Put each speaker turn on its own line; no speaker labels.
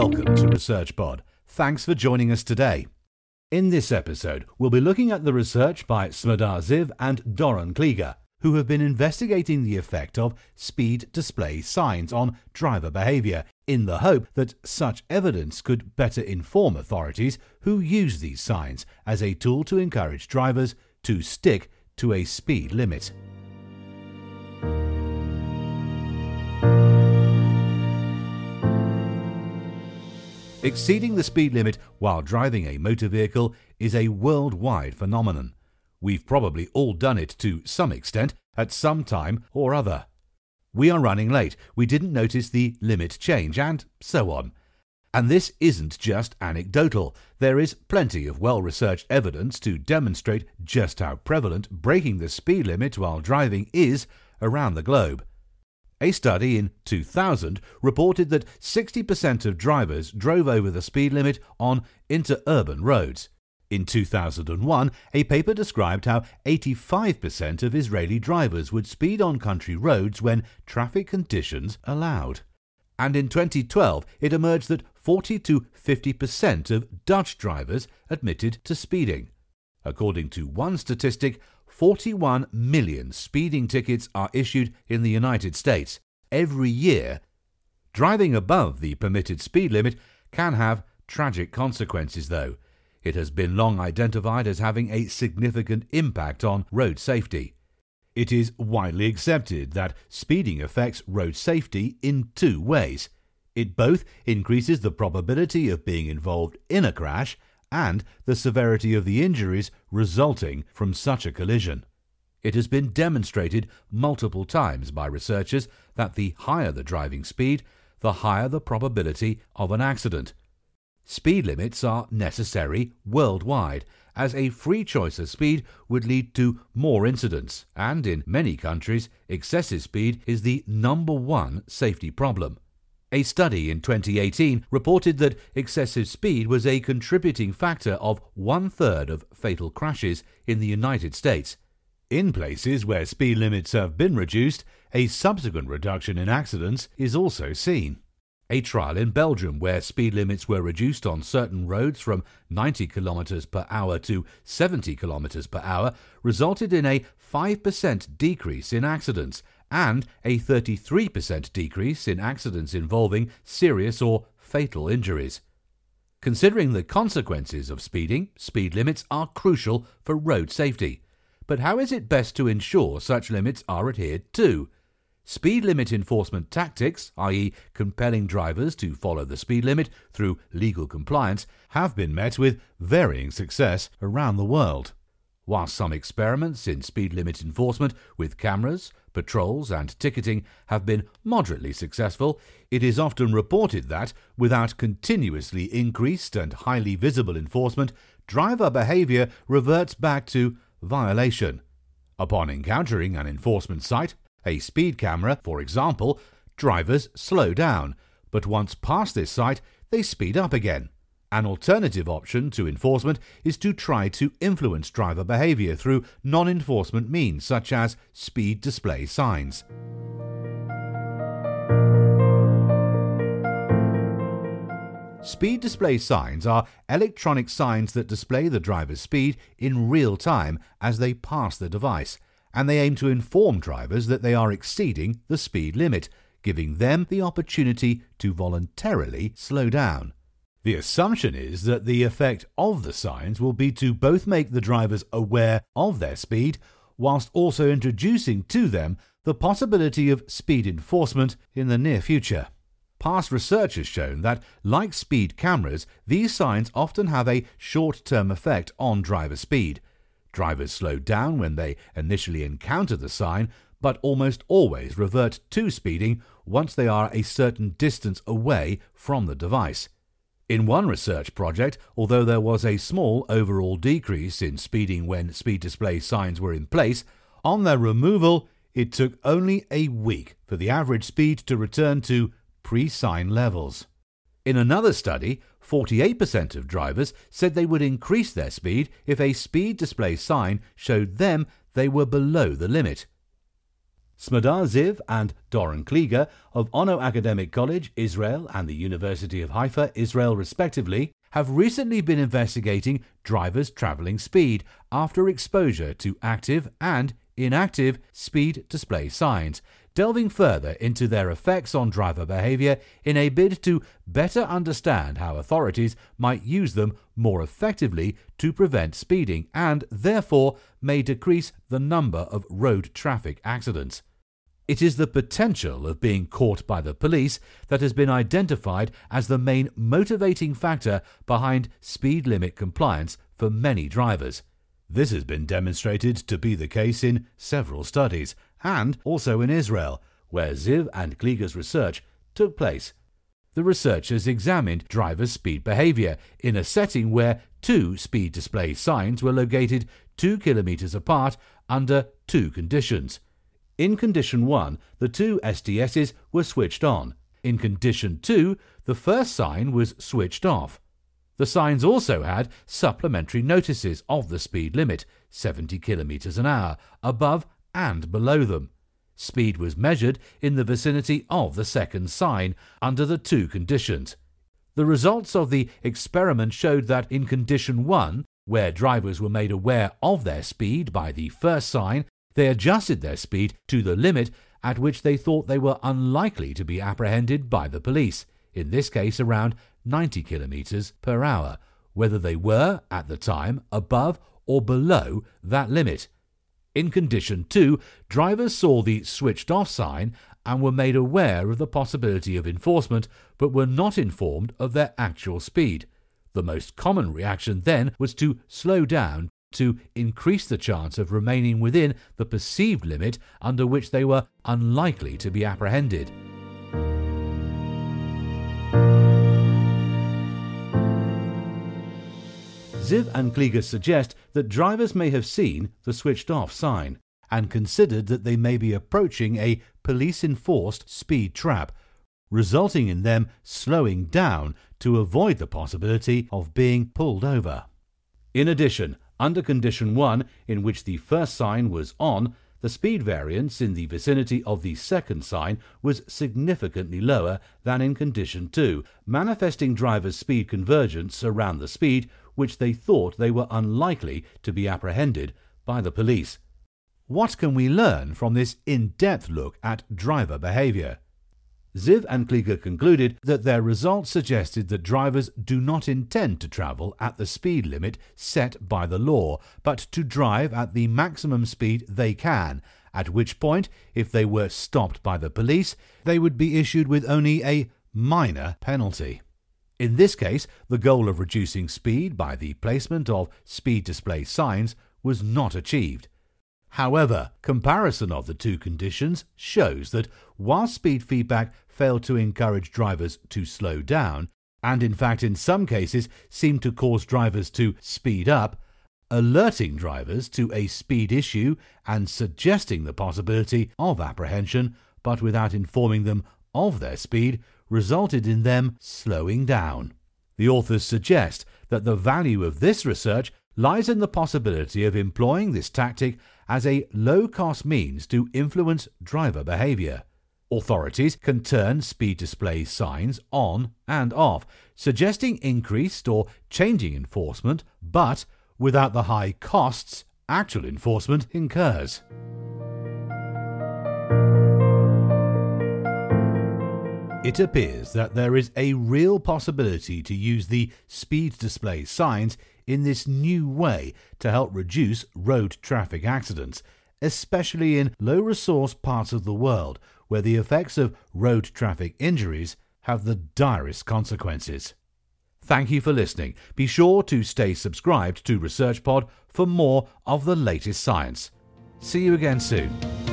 Welcome to Research Pod. Thanks for joining us today. In this episode, we'll be looking at the research by Smadar Ziv and Doron Kliger, who have been investigating the effect of speed display signs on driver behavior in the hope that such evidence could better inform authorities who use these signs as a tool to encourage drivers to stick to a speed limit. Exceeding the speed limit while driving a motor vehicle is a worldwide phenomenon. We've probably all done it to some extent at some time or other. We are running late, we didn't notice the limit change, and so on. And this isn't just anecdotal. There is plenty of well researched evidence to demonstrate just how prevalent breaking the speed limit while driving is around the globe. A study in 2000 reported that 60% of drivers drove over the speed limit on interurban roads. In 2001, a paper described how 85% of Israeli drivers would speed on country roads when traffic conditions allowed. And in 2012, it emerged that 40 to 50% of Dutch drivers admitted to speeding. According to one statistic, 41 million speeding tickets are issued in the United States every year. Driving above the permitted speed limit can have tragic consequences, though. It has been long identified as having a significant impact on road safety. It is widely accepted that speeding affects road safety in two ways. It both increases the probability of being involved in a crash and the severity of the injuries resulting from such a collision. It has been demonstrated multiple times by researchers that the higher the driving speed, the higher the probability of an accident. Speed limits are necessary worldwide, as a free choice of speed would lead to more incidents, and in many countries, excessive speed is the number one safety problem. A study in 2018 reported that excessive speed was a contributing factor of one third of fatal crashes in the United States. In places where speed limits have been reduced, a subsequent reduction in accidents is also seen. A trial in Belgium where speed limits were reduced on certain roads from 90 km per hour to 70 km per hour resulted in a 5% decrease in accidents and a 33% decrease in accidents involving serious or fatal injuries. Considering the consequences of speeding, speed limits are crucial for road safety. But how is it best to ensure such limits are adhered to? Speed limit enforcement tactics, i.e., compelling drivers to follow the speed limit through legal compliance, have been met with varying success around the world. While some experiments in speed limit enforcement with cameras, patrols, and ticketing have been moderately successful, it is often reported that, without continuously increased and highly visible enforcement, driver behavior reverts back to violation. Upon encountering an enforcement site, a speed camera, for example, drivers slow down, but once past this site, they speed up again. An alternative option to enforcement is to try to influence driver behavior through non enforcement means such as speed display signs. Speed display signs are electronic signs that display the driver's speed in real time as they pass the device, and they aim to inform drivers that they are exceeding the speed limit, giving them the opportunity to voluntarily slow down. The assumption is that the effect of the signs will be to both make the drivers aware of their speed, whilst also introducing to them the possibility of speed enforcement in the near future. Past research has shown that, like speed cameras, these signs often have a short term effect on driver speed. Drivers slow down when they initially encounter the sign, but almost always revert to speeding once they are a certain distance away from the device. In one research project, although there was a small overall decrease in speeding when speed display signs were in place, on their removal, it took only a week for the average speed to return to pre sign levels. In another study, 48% of drivers said they would increase their speed if a speed display sign showed them they were below the limit. Smadar Ziv and Doron Kliger of Ono Academic College, Israel, and the University of Haifa, Israel, respectively, have recently been investigating drivers' travelling speed after exposure to active and inactive speed display signs, delving further into their effects on driver behaviour in a bid to better understand how authorities might use them more effectively to prevent speeding and, therefore, may decrease the number of road traffic accidents. It is the potential of being caught by the police that has been identified as the main motivating factor behind speed limit compliance for many drivers. This has been demonstrated to be the case in several studies, and also in Israel, where Ziv and Kliger's research took place. The researchers examined drivers' speed behavior in a setting where two speed display signs were located two kilometers apart under two conditions. In condition 1, the two SDSs were switched on. In condition 2, the first sign was switched off. The signs also had supplementary notices of the speed limit, 70 kilometers an hour, above and below them. Speed was measured in the vicinity of the second sign under the two conditions. The results of the experiment showed that in condition 1, where drivers were made aware of their speed by the first sign they adjusted their speed to the limit at which they thought they were unlikely to be apprehended by the police, in this case around 90 kilometers per hour, whether they were, at the time, above or below that limit. In condition 2, drivers saw the switched off sign and were made aware of the possibility of enforcement, but were not informed of their actual speed. The most common reaction then was to slow down to increase the chance of remaining within the perceived limit under which they were unlikely to be apprehended. Ziv and Kliger suggest that drivers may have seen the switched off sign and considered that they may be approaching a police enforced speed trap, resulting in them slowing down to avoid the possibility of being pulled over. In addition, under condition 1, in which the first sign was on, the speed variance in the vicinity of the second sign was significantly lower than in condition 2, manifesting drivers' speed convergence around the speed which they thought they were unlikely to be apprehended by the police. What can we learn from this in depth look at driver behaviour? Ziv and Kliger concluded that their results suggested that drivers do not intend to travel at the speed limit set by the law, but to drive at the maximum speed they can, at which point, if they were stopped by the police, they would be issued with only a minor penalty. In this case, the goal of reducing speed by the placement of speed display signs was not achieved. However, comparison of the two conditions shows that while speed feedback failed to encourage drivers to slow down, and in fact in some cases seemed to cause drivers to speed up, alerting drivers to a speed issue and suggesting the possibility of apprehension, but without informing them of their speed, resulted in them slowing down. The authors suggest that the value of this research lies in the possibility of employing this tactic as a low cost means to influence driver behavior. Authorities can turn speed display signs on and off, suggesting increased or changing enforcement, but without the high costs actual enforcement incurs. It appears that there is a real possibility to use the speed display signs in this new way to help reduce road traffic accidents, especially in low resource parts of the world where the effects of road traffic injuries have the direst consequences. Thank you for listening. Be sure to stay subscribed to ResearchPod for more of the latest science. See you again soon.